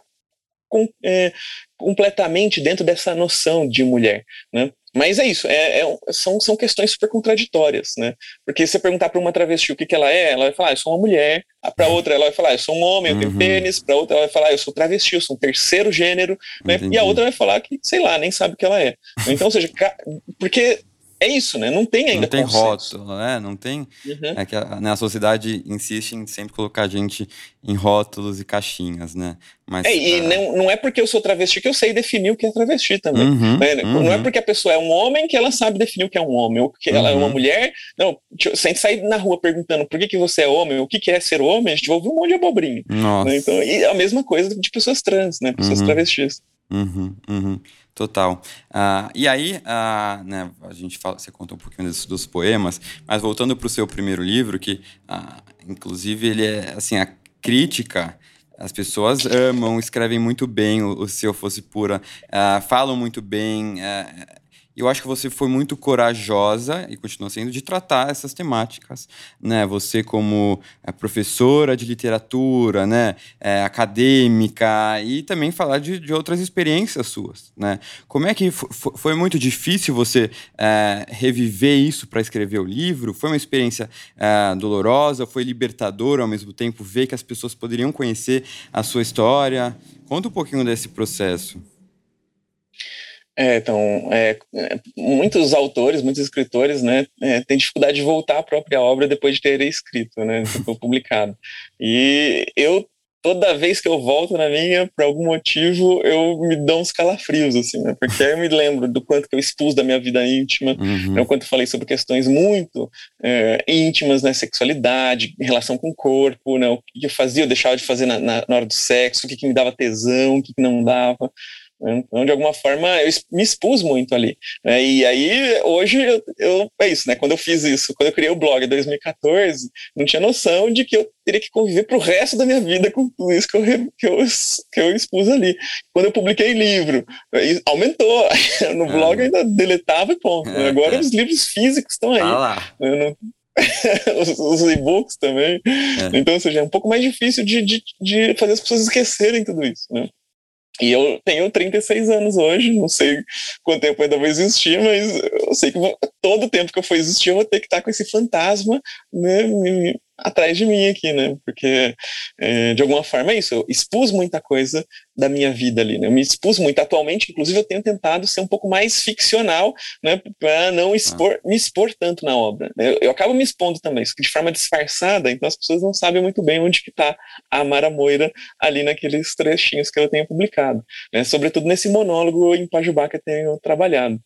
com, é, completamente dentro dessa noção de mulher, né? Mas é isso, é, é, são, são questões super contraditórias, né? Porque se você perguntar para uma travesti o que, que ela é, ela vai falar, ah, eu sou uma mulher. Para outra, ela vai falar, ah, eu sou um homem, eu tenho uhum. pênis. Para outra, ela vai falar, ah, eu sou travesti, eu sou um terceiro gênero. Né? E a outra vai falar que, sei lá, nem sabe o que ela é. Então, ou seja, porque é isso, né? Não tem ainda Não tem rótulo, né? Não tem... Uhum. É que a, né, a sociedade insiste em sempre colocar a gente em rótulos e caixinhas, né? Mas, é, e uh... não, não é porque eu sou travesti que eu sei definir o que é travesti também. Uhum, né? uhum. Não é porque a pessoa é um homem que ela sabe definir o que é um homem, ou que ela é uma uhum. mulher. Não, se a gente sair na rua perguntando por que, que você é homem, o que, que é ser homem, a gente vai ouvir um monte de abobrinho. Né? Então, e a mesma coisa de pessoas trans, né? Pessoas uhum. travestis. Uhum, uhum. Total. Uh, e aí, uh, né, a gente fala, você contou um pouquinho dos, dos poemas, mas voltando para o seu primeiro livro, que uh, inclusive ele é assim a crítica. As pessoas amam, escrevem muito bem o, o Se Eu Fosse Pura, falam muito bem, eu acho que você foi muito corajosa e continua sendo de tratar essas temáticas, né? Você como é, professora de literatura, né? É, acadêmica e também falar de, de, outras experiências suas, né? Como é que foi muito difícil você é, reviver isso para escrever o livro? Foi uma experiência é, dolorosa? Foi libertadora ao mesmo tempo ver que as pessoas poderiam conhecer a sua história? Conta um pouquinho desse processo. É, então, é, muitos autores, muitos escritores, né, é, têm dificuldade de voltar à própria obra depois de terem escrito, né, publicado. E eu, toda vez que eu volto na minha, por algum motivo, eu me dou uns calafrios, assim, né, porque eu me lembro do quanto que eu expus da minha vida íntima, uhum. né, o quanto eu falei sobre questões muito é, íntimas, né, sexualidade, relação com o corpo, né, o que eu fazia, eu deixava de fazer na, na, na hora do sexo, o que, que me dava tesão, o que, que não dava. Então, de alguma forma, eu me expus muito ali. Né? E aí, hoje, eu, eu, é isso, né? Quando eu fiz isso, quando eu criei o blog em 2014, não tinha noção de que eu teria que conviver para o resto da minha vida com tudo isso que eu, que, eu, que eu expus ali. Quando eu publiquei livro, aumentou. No blog eu ainda deletava e ponto. É, Agora é. os livros físicos estão aí. Ah não, os, os e-books também. É. Então, ou seja, é um pouco mais difícil de, de, de fazer as pessoas esquecerem tudo isso, né? E eu tenho 36 anos hoje, não sei quanto tempo ainda vou existir, mas eu sei que todo o tempo que eu for existir eu vou ter que estar com esse fantasma né, me, atrás de mim aqui, né? Porque, é, de alguma forma, é isso. Eu expus muita coisa da minha vida ali, né? Eu me expus muito. Atualmente, inclusive, eu tenho tentado ser um pouco mais ficcional, né? Para não expor, ah. me expor tanto na obra. Eu, eu, acabo me expondo também, de forma disfarçada, então as pessoas não sabem muito bem onde que está a Mara Moira ali naqueles trechinhos que eu tenho publicado. Né? Sobretudo nesse monólogo em Pajubá que eu tenho trabalhado.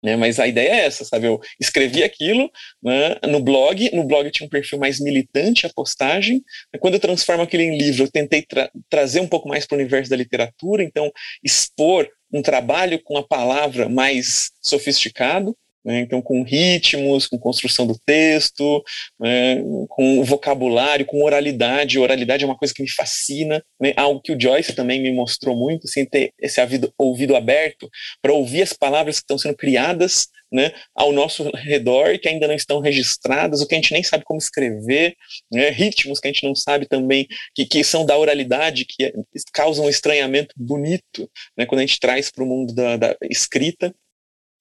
Né, mas a ideia é essa, sabe? Eu escrevi aquilo né, no blog, no blog tinha um perfil mais militante a postagem. Quando eu transformo aquilo em livro, eu tentei tra trazer um pouco mais para o universo da literatura, então expor um trabalho com a palavra mais sofisticado. Né? Então, com ritmos, com construção do texto, né? com vocabulário, com oralidade. Oralidade é uma coisa que me fascina, né? algo que o Joyce também me mostrou muito, assim, ter esse ouvido, ouvido aberto para ouvir as palavras que estão sendo criadas né, ao nosso redor que ainda não estão registradas, o que a gente nem sabe como escrever, né, ritmos que a gente não sabe também, que, que são da oralidade, que causam um estranhamento bonito né, quando a gente traz para o mundo da, da escrita.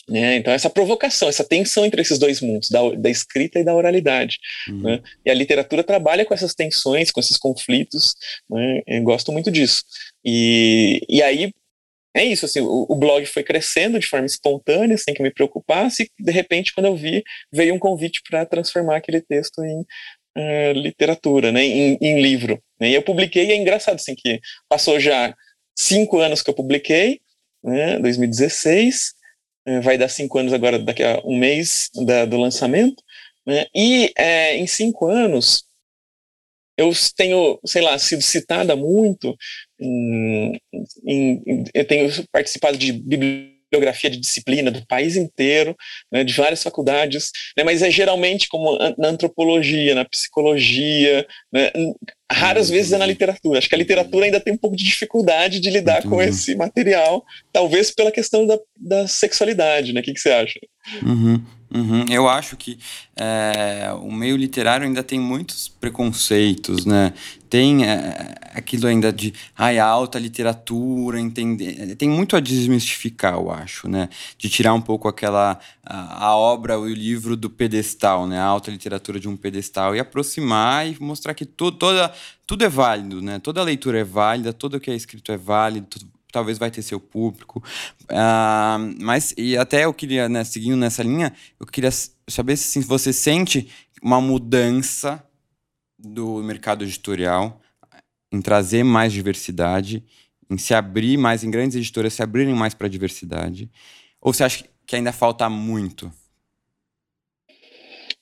Né? Então, essa provocação, essa tensão entre esses dois mundos, da, da escrita e da oralidade. Uhum. Né? E a literatura trabalha com essas tensões, com esses conflitos, né? eu gosto muito disso. E, e aí, é isso, assim, o, o, blog foi crescendo de forma espontânea, sem que me preocupasse, e de repente, quando eu vi, veio um convite para transformar aquele texto em uh, literatura, né? em, em livro. Né? E eu publiquei, e é engraçado, assim, que passou já cinco anos que eu publiquei, né? 2016, é, vai dar cinco anos agora, daqui a um mês da, do lançamento, né? e é, em cinco anos eu tenho, sei lá, sido citada muito, em, em, eu tenho participado de bibliografia de disciplina do país inteiro, né, de várias faculdades, né, mas é geralmente como na antropologia, na psicologia, né, raras vezes é na literatura. Acho que a literatura ainda tem um pouco de dificuldade de lidar com esse material, talvez pela questão da, da sexualidade, né? O que, que você acha? Uhum. Uhum. Eu acho que é, o meio literário ainda tem muitos preconceitos, né? Tem é, aquilo ainda de ai, alta literatura, entender. Tem muito a desmistificar, eu acho, né? De tirar um pouco aquela a, a obra, o livro do pedestal, né? A alta literatura de um pedestal e aproximar e mostrar que toda, tudo é válido, né? Toda leitura é válida, tudo que é escrito é válido, talvez vai ter seu público. Uh, mas, e até eu queria, né, seguindo nessa linha, eu queria saber se você sente uma mudança do mercado editorial em trazer mais diversidade, em se abrir mais, em grandes editoras se abrirem mais para a diversidade, ou você acha que ainda falta muito?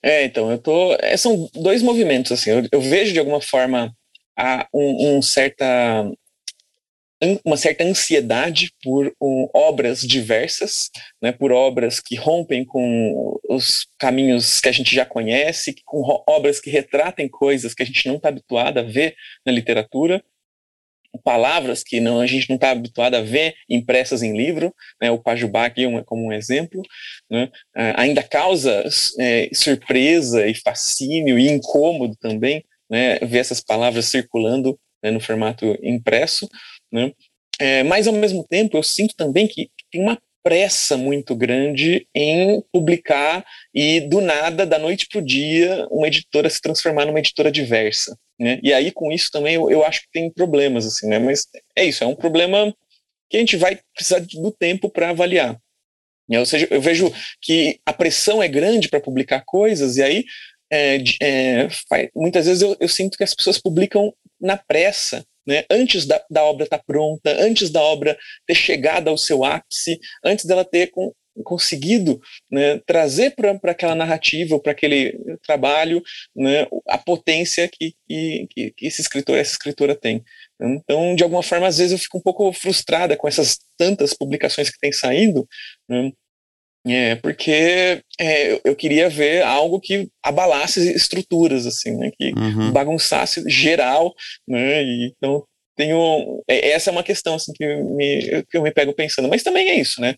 É, então, eu tô. É, são dois movimentos, assim. Eu, eu vejo de alguma forma a, um, um certa uma certa ansiedade por um, obras diversas, né, por obras que rompem com os caminhos que a gente já conhece, com obras que retratem coisas que a gente não está habituado a ver na literatura, palavras que não, a gente não está habituado a ver impressas em livro, né, o Pajubá aqui é como um exemplo, né, ainda causa é, surpresa e fascínio e incômodo também né, ver essas palavras circulando né, no formato impresso, né? É, mas, ao mesmo tempo, eu sinto também que tem uma pressa muito grande em publicar e, do nada, da noite para o dia, uma editora se transformar numa editora diversa. Né? E aí, com isso também, eu, eu acho que tem problemas, assim, né? Mas é isso, é um problema que a gente vai precisar do tempo para avaliar. Ou seja, eu vejo que a pressão é grande para publicar coisas, e aí é, é, muitas vezes eu, eu, sinto que as pessoas publicam na pressa né, antes da, da obra estar tá pronta, antes da obra ter chegado ao seu ápice, antes dela ter com, conseguido né, trazer para aquela narrativa, para aquele trabalho, né, a potência que, que, que, esse escritor, essa escritora tem. Então, de alguma forma, às vezes eu fico um pouco frustrada com essas tantas publicações que têm saído, né, é, porque é, eu queria ver algo que abalasse estruturas, assim, né, que uhum. bagunçasse geral, né, e, então tenho, é, essa é uma questão, assim, que, me, que eu me pego pensando, mas também é isso, né,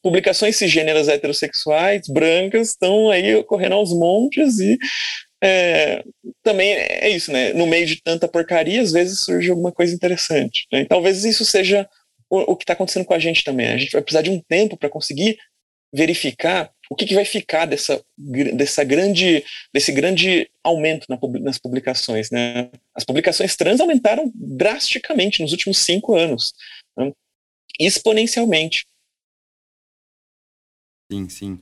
publicações cisgêneras heterossexuais, brancas, estão aí ocorrendo aos montes e é, também é isso, né, no meio de tanta porcaria, às vezes surge alguma coisa interessante, né, e talvez isso seja o, o que está acontecendo com a gente também, a gente vai precisar de um tempo para conseguir verificar o que, que, vai ficar dessa, dessa grande, desse grande aumento na, nas publicações. Né? As publicações trans aumentaram drasticamente nos últimos cinco anos, né? exponencialmente. Sim, sim.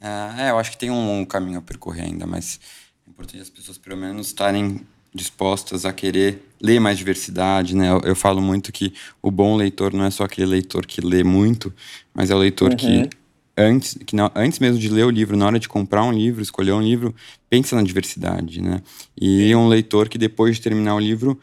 Uh, é, eu acho que tem um, um caminho a percorrer ainda, mas é importante as pessoas pelo menos estarem dispostas a querer ler mais diversidade, né? Eu, eu, falo muito que o bom leitor não é só aquele leitor que lê muito, mas é o leitor uhum. que antes, que não, antes mesmo de ler o livro, na hora de comprar um livro, escolher um livro, pensa na diversidade, né? E um leitor que depois de terminar o livro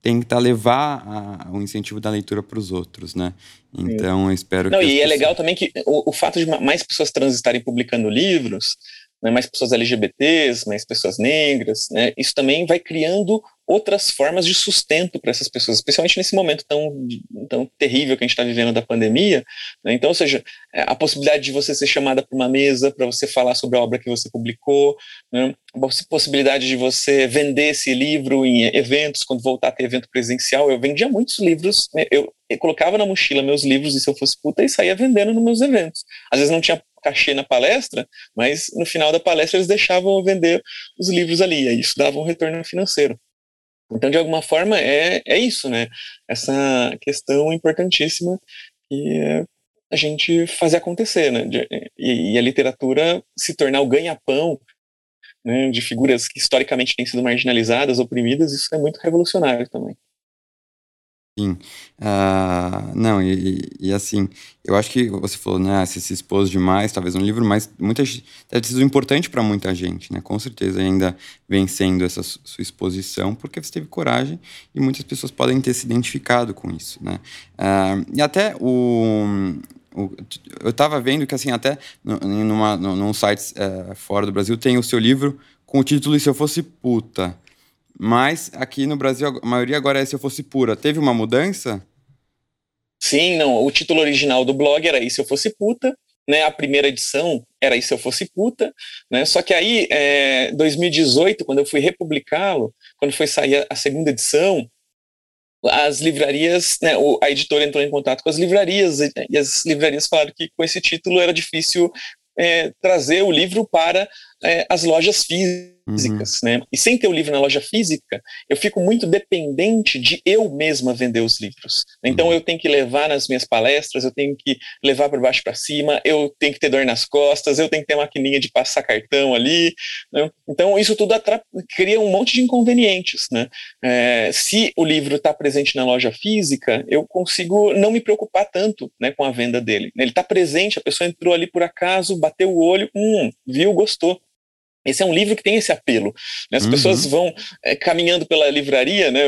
tenta levar a, o incentivo da leitura para os outros, né? Então, eu espero Não, que... E é pessoas... legal também que o, o, fato de mais pessoas trans estarem publicando livros, né, mais pessoas LGBTs, mais pessoas negras, né, isso também vai criando outras formas de sustento para essas pessoas, especialmente nesse momento tão, tão terrível que a gente está vivendo da pandemia. Né? Então, ou seja, é, a possibilidade de você ser chamada para uma mesa para você falar sobre a obra que você publicou, né? a possibilidade de você vender esse livro em eventos, quando voltar a ter evento presencial. Eu vendia muitos livros, né? eu, colocava na mochila meus livros, e se eu fosse puta, e saía vendendo nos meus eventos. Às vezes não tinha cachê na palestra, mas no final da palestra eles deixavam vender os livros ali, e isso dava um retorno financeiro. Então, de alguma forma, é, é isso, né? Essa questão importantíssima que é a gente fazer acontecer, né? E, e, a literatura se tornar o ganha-pão né, de figuras que historicamente têm sido marginalizadas, oprimidas, isso é muito revolucionário também. Sim. Uh, não, e, e, assim, eu acho que você falou, né, você se expôs demais, talvez um livro, mas muita, deve sido importante para muita gente, né? Com certeza ainda vencendo essa sua exposição, porque você teve coragem e muitas pessoas podem ter se identificado com isso, né? Uh, e até o, eu estava vendo que, assim, até numa, num site é, fora do Brasil tem o seu livro com o título E Se Eu Fosse Puta. Mas aqui no Brasil a maioria agora é Se Eu Fosse Pura. Teve uma mudança? Sim, não. O título original do blog era E Se Eu Fosse Puta. Né, a primeira edição era E Se Eu Fosse Puta. Né, só que aí, é, 2018, quando eu fui republicá-lo, quando foi sair a segunda edição, as livrarias, né, a editora entrou em contato com as livrarias e as livrarias falaram que com esse título era difícil é, trazer o livro para é, as lojas físicas, uhum. né? E sem ter o livro na loja física, eu fico muito dependente de eu mesma vender os livros. Então uhum. eu tenho que levar nas minhas palestras, eu tenho que levar para baixo para cima, eu tenho que ter dor nas costas, eu tenho que ter maquininha de passar cartão ali. Né? Então isso tudo cria um monte de inconvenientes, né? É, se o livro está presente na loja física, eu consigo não me preocupar tanto, né, com a venda dele. Ele está presente, a pessoa entrou ali por acaso, bateu o olho, hum, viu, gostou esse é um livro que tem esse apelo. Né? As uhum. pessoas vão é, caminhando pela livraria, né?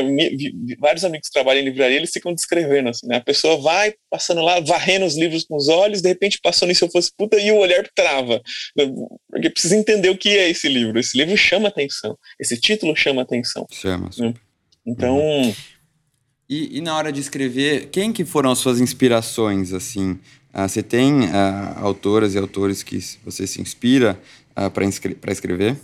vários amigos que trabalham em livraria, eles ficam descrevendo assim, né? A pessoa vai passando lá, varrendo os livros com os olhos, de repente passou nisso eu fosse puta e o olhar trava. Né? Porque precisa entender o que é esse livro. Esse livro chama atenção. Esse título chama atenção. Chama. Né? Então. Uhum. E, e, na hora de escrever, quem que foram as suas inspirações, assim? Ah, você tem ah, autoras e autores que você se inspira uh, para escrever?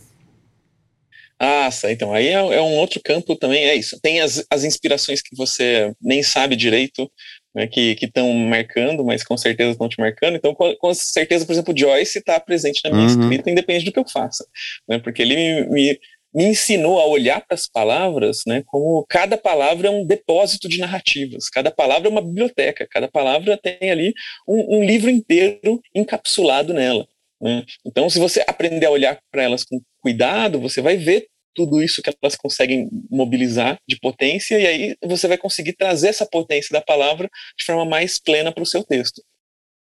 Ah, então aí é, é, um outro campo também, é isso. Tem as, as inspirações que você nem sabe direito, né, que estão marcando, mas com certeza estão te marcando. Então, com, com, certeza, por exemplo, Joyce está presente na minha uhum. escrita, independente do que eu faça, né, porque ele me, me, me ensinou a olhar para as palavras, né, como cada palavra é um depósito de narrativas, cada palavra é uma biblioteca, cada palavra tem ali um, um livro inteiro encapsulado nela. Né? Então, se você aprender a olhar para elas com cuidado, você vai ver tudo isso que elas conseguem mobilizar de potência, e aí você vai conseguir trazer essa potência da palavra de forma mais plena para o seu texto.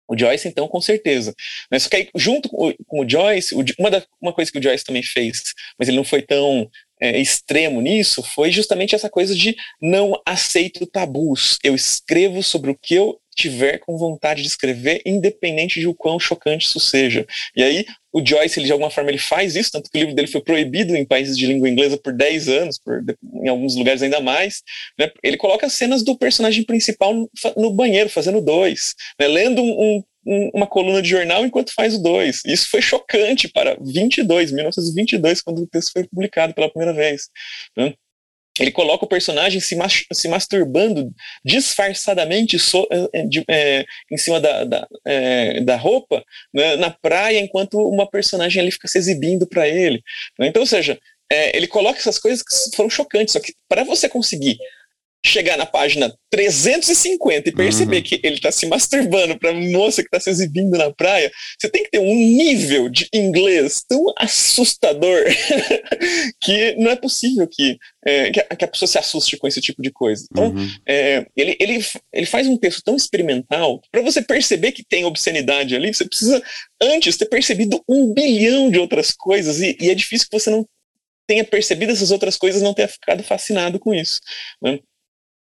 O Joyce, então, com certeza. Mas só que aí, junto com o, com o Joyce, uma, da, uma coisa que o Joyce também fez, mas ele não foi tão é, extremo nisso, foi justamente essa coisa de não aceito tabus. Eu escrevo sobre o que eu tiver com vontade de escrever, independente de o quão chocante isso seja. E aí, o Joyce, ele, de alguma forma, ele faz isso, tanto que o livro dele foi proibido em países de língua inglesa por 10 anos, por, em alguns lugares ainda mais. Né? Ele coloca cenas do personagem principal no, no banheiro, fazendo dois, né? lendo um, um, uma coluna de jornal enquanto faz o dois. Isso foi chocante para 22, 1922, quando o texto foi publicado pela primeira vez. Né? ele coloca o personagem se, se masturbando disfarçadamente so, é, de, é, em cima da, da, é, da roupa né, na praia, enquanto uma personagem ali fica se exibindo para ele. Né? Então, ou seja, é, ele coloca essas coisas que foram chocantes. Só que para você conseguir chegar na página 350 e perceber uhum. que ele está se masturbando para moça que está se exibindo na praia, você tem que ter um nível de inglês tão assustador que não é possível que, é, que, a, pessoa se assuste com esse tipo de coisa. Então, uhum. é, ele, ele, ele faz um texto tão experimental, para você perceber que tem obscenidade ali, você precisa antes ter percebido um bilhão de outras coisas, e, e é difícil que você não tenha percebido essas outras coisas, não tenha ficado fascinado com isso. Né?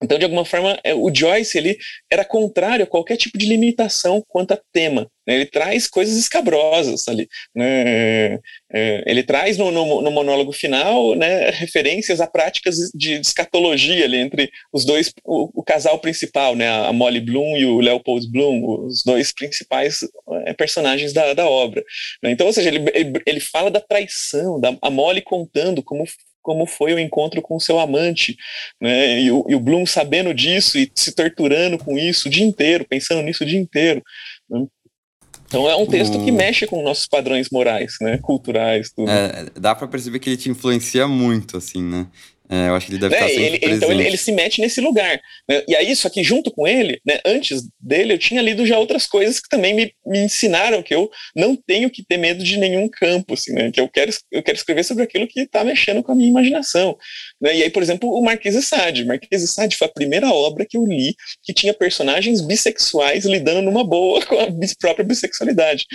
Então, de alguma forma, é, o Joyce ele era contrário a qualquer tipo de limitação quanto a tema. Né? Ele traz coisas escabrosas ali. Né? É, ele traz no, no, no, monólogo final né, referências a práticas de, escatologia ali entre os dois, o, o, casal principal, né, a Molly Bloom e o Leopold Bloom, os dois principais é, personagens da, da obra. Né? Então, ou seja, ele, ele, ele fala da traição, da, a Molly contando como como foi o encontro com o seu amante, né? E o, e o, Bloom sabendo disso e se torturando com isso o dia inteiro, pensando nisso o dia inteiro. Né? Então é um texto que mexe com nossos padrões morais, né? Culturais, tudo. É, dá para perceber que ele te influencia muito, assim, né? É, eu acho que ele deve é, estar sempre ele, Então ele, ele, se mete nesse lugar. Né? E aí, só que junto com ele, né, antes dele, eu tinha lido já outras coisas que também me, me ensinaram que eu não tenho que ter medo de nenhum campo, assim, né? Que eu quero, eu quero escrever sobre aquilo que está mexendo com a minha imaginação. Né? E aí, por exemplo, o Marquês de Sade. Marquês de Sade foi a primeira obra que eu li que tinha personagens bissexuais lidando numa boa com a própria bissexualidade.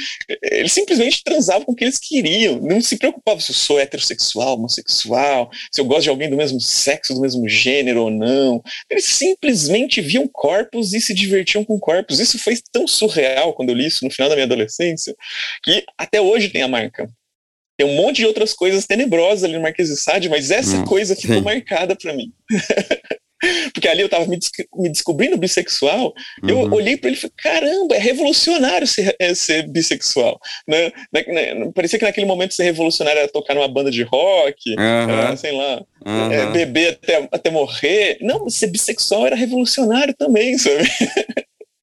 Eles simplesmente transavam com o que eles queriam, não se preocupavam se eu sou heterossexual, homossexual, se eu gosto de alguém do mesmo mesmo sexo, do mesmo gênero ou não. Eles simplesmente viam corpos e se divertiam com corpos. Isso foi tão surreal quando eu li isso no final da minha adolescência, que até hoje tem a marca. Tem um monte de outras coisas tenebrosas ali no Marquês de Sade, mas essa hum, coisa ficou sim. marcada para mim. Ali eu estava me, me, descobrindo bissexual, uhum. eu olhei para ele e falei, caramba, é revolucionário ser, é, ser bissexual. Né? né? Parecia que naquele momento ser revolucionário era tocar numa banda de rock, uhum. era, sei lá, uhum. é, beber até, até morrer. Não, ser bissexual era revolucionário também, sabe?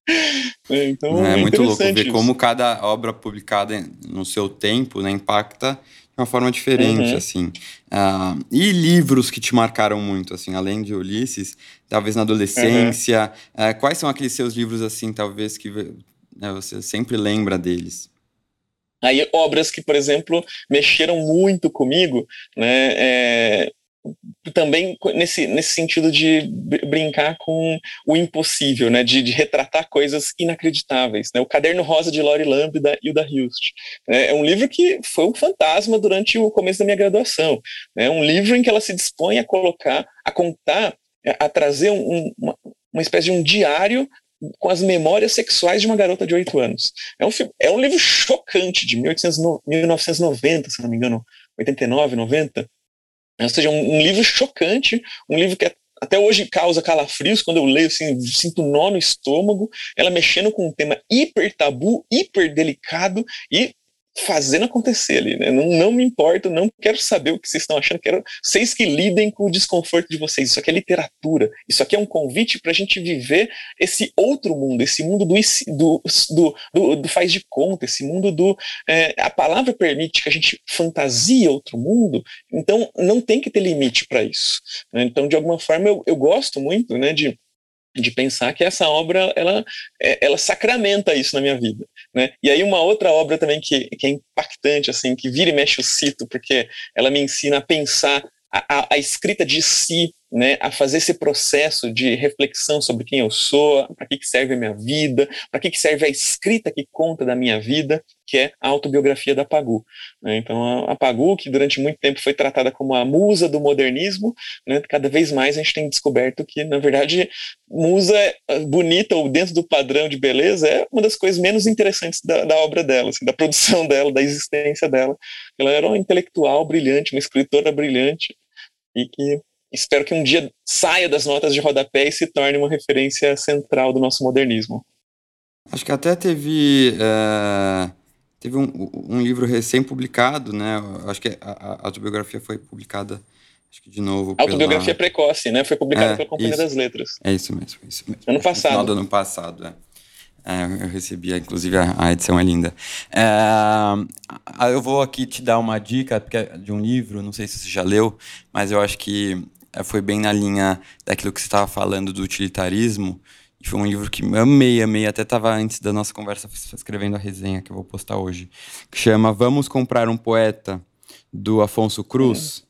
então, é, é muito louco ver isso. como cada obra publicada no seu tempo né, impacta de uma forma diferente, uhum. assim. Uh, e livros que te marcaram muito, assim, além de Ulisses, talvez na adolescência. Uhum. Uh, quais são aqueles seus livros, assim, talvez que né, você sempre lembra deles? Aí, obras que, por exemplo, mexeram muito comigo, né? É, também nesse, nesse sentido de brincar com o impossível, né, de, de, retratar coisas inacreditáveis. Né? O Caderno Rosa de Lori Lamb e o da Hilst. Né? É um livro que foi um fantasma durante o começo da minha graduação. É um livro em que ela se dispõe a colocar, a contar, a trazer um, uma, uma espécie de um diário com as memórias sexuais de uma garota de 8 anos. É um, é um livro chocante, de 1800, 1990, se não me engano, 89, 90, ou seja, um, um livro chocante, um livro que até hoje causa calafrios. Quando eu leio, assim, sinto nó no estômago, ela mexendo com um tema hiper tabu, hiper delicado e fazendo acontecer ali, né? Não, não me importo, não quero saber o que vocês estão achando, quero vocês que lidem com o desconforto de vocês. Isso aqui é literatura, isso aqui é um convite para a gente viver esse outro mundo, esse mundo do, do, do, do, do faz de conta, esse mundo do. É, a palavra permite que a gente fantasia outro mundo, então não tem que ter limite para isso. Né? Então, de alguma forma, eu, eu gosto muito né, de de pensar que essa obra ela, é, ela sacramenta isso na minha vida, né? E aí uma outra obra também que, que é impactante, assim, que vira e mexe o cito, porque ela me ensina a pensar a, a, a escrita de si né, a fazer esse processo de reflexão sobre quem eu sou, para que, que serve a minha vida, para que, que serve a escrita que conta da minha vida, que é a autobiografia da Pagu. Né? Então, a Pagu, que durante muito tempo foi tratada como a musa do modernismo, né, cada vez mais a gente tem descoberto que, na verdade, musa bonita ou dentro do padrão de beleza é uma das coisas menos interessantes da, da obra dela, assim, da produção dela, da existência dela. Ela era uma intelectual brilhante, uma escritora brilhante, e que espero que um dia saia das notas de rodapé e se torne uma referência central do nosso modernismo. Acho que até teve, é, teve um, um, livro recém-publicado, né? Acho que a, a, autobiografia foi publicada, acho que de novo. Autobiografia pela... precoce, né? Foi publicada é, pela Companhia isso, das Letras. É isso mesmo, isso mesmo. Ano passado. No final do ano passado, é. É, eu recebi, inclusive a, edição é linda. É, eu vou aqui te dar uma dica é de um livro, não sei se você já leu, mas eu acho que foi bem na linha daquilo que você estava falando do utilitarismo. E foi um livro que amei, amei. Até estava antes da nossa conversa escrevendo a resenha que eu vou postar hoje. Que chama Vamos Comprar um Poeta, do Afonso Cruz.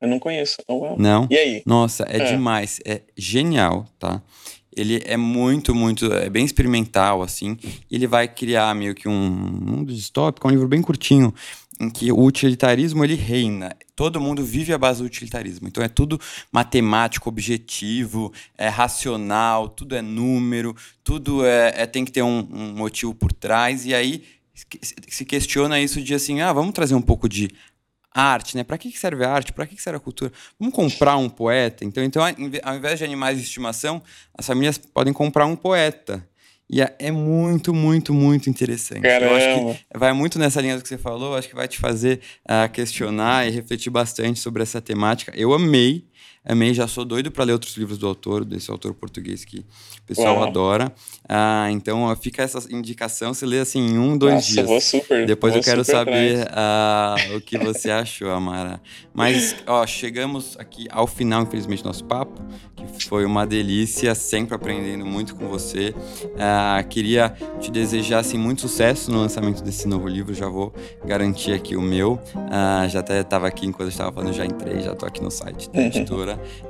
Eu não conheço. Oh, Não? E aí? Nossa, é, é demais. É genial, tá? Ele é muito, muito. É bem experimental, assim. ele vai criar meio que um mundo distópico, é um livro bem curtinho em que o utilitarismo ele reina. Todo mundo vive à base do utilitarismo. Então é tudo matemático, objetivo, é racional, tudo é número, tudo é, é tem que ter um, um, motivo por trás. E aí se questiona isso de assim, ah, vamos trazer um pouco de arte, né? Para que serve a arte? Para que serve a cultura? Vamos comprar um poeta. Então, então, ao invés de animais de estimação, as famílias podem comprar um poeta. E é, é muito, muito, muito interessante. Caramba. Eu acho que vai muito nessa linha do que você falou, acho que vai te fazer uh, questionar e refletir bastante sobre essa temática. Eu amei Amei, já sou doido para ler outros livros do autor, desse autor português que o pessoal Uau. adora. Ah, então, fica essa indicação, você lê assim em um, dois Nossa, dias. Vou super, Depois vou eu quero saber ah, o que você achou, Amara. Mas, ó, chegamos aqui ao final, infelizmente, do nosso papo, que foi uma delícia, sempre aprendendo muito com você. Ah, queria te desejar, assim, muito sucesso no lançamento desse novo livro, já vou garantir aqui o meu. Ah, já até estava aqui enquanto eu estava falando, já entrei, já estou aqui no site, tá,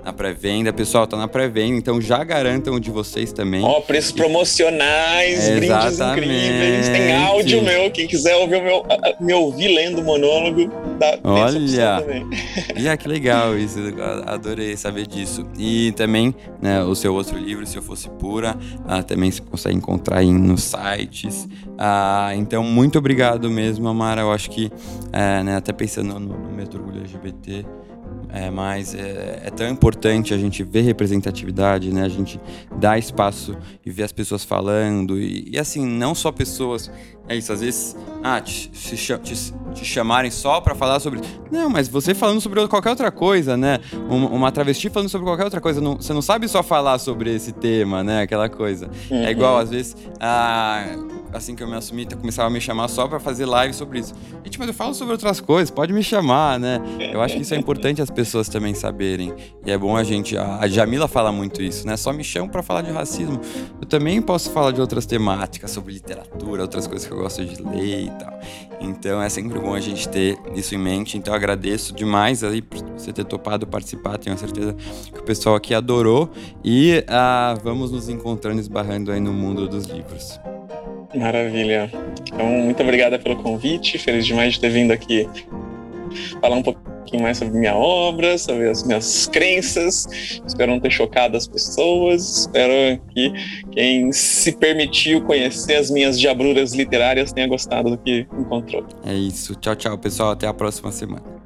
na pré-venda. Pessoal, tá na pré-venda, então já garantam de vocês também. Ó, oh, preços promocionais, é, brindes incríveis. Tem áudio meu, quem quiser ouvir meu, me ouvir lendo o monólogo, dá Olha! Yeah, que legal isso, adorei saber disso. E também, né, o seu outro livro, Se Eu Fosse Pura, ah, também você consegue encontrar aí nos sites. Ah, então, muito obrigado mesmo, Amara. Eu acho que, é, né, até pensando no, no do orgulho LGBT, é, mas é, é, tão importante a gente ver representatividade, né? A gente dar espaço e ver as pessoas falando. E, e assim, não só pessoas. É isso, às vezes, ah, te, te, te chamarem só para falar sobre. Não, mas você falando sobre qualquer outra coisa, né? Uma, uma travesti falando sobre qualquer outra coisa. Não, você não sabe só falar sobre esse tema, né? Aquela coisa. Uhum. É igual, às vezes, ah, assim que eu me assumi, começava a me chamar só para fazer live sobre isso. Gente, mas eu falo sobre outras coisas, pode me chamar, né? Eu acho que isso é importante as pessoas também saberem. E é bom a gente. A Jamila fala muito isso, né? Só me chamam para falar de racismo. Eu também posso falar de outras temáticas, sobre literatura, outras coisas que eu gosto de ler e tal. Então é sempre bom a gente ter isso em mente. Então agradeço demais aí por você ter topado participar. Tenho certeza que o pessoal aqui adorou. E ah, vamos nos encontrando, esbarrando aí no mundo dos livros. Maravilha. Então, muito obrigada pelo convite. Feliz demais de ter vindo aqui falar um pouquinho mais sobre minha obra, sobre as minhas crenças. Espero não ter chocado as pessoas. Espero que quem se permitiu conhecer as minhas diabruras literárias tenha gostado do que encontrou. É isso. Tchau, tchau, pessoal. Até a próxima semana.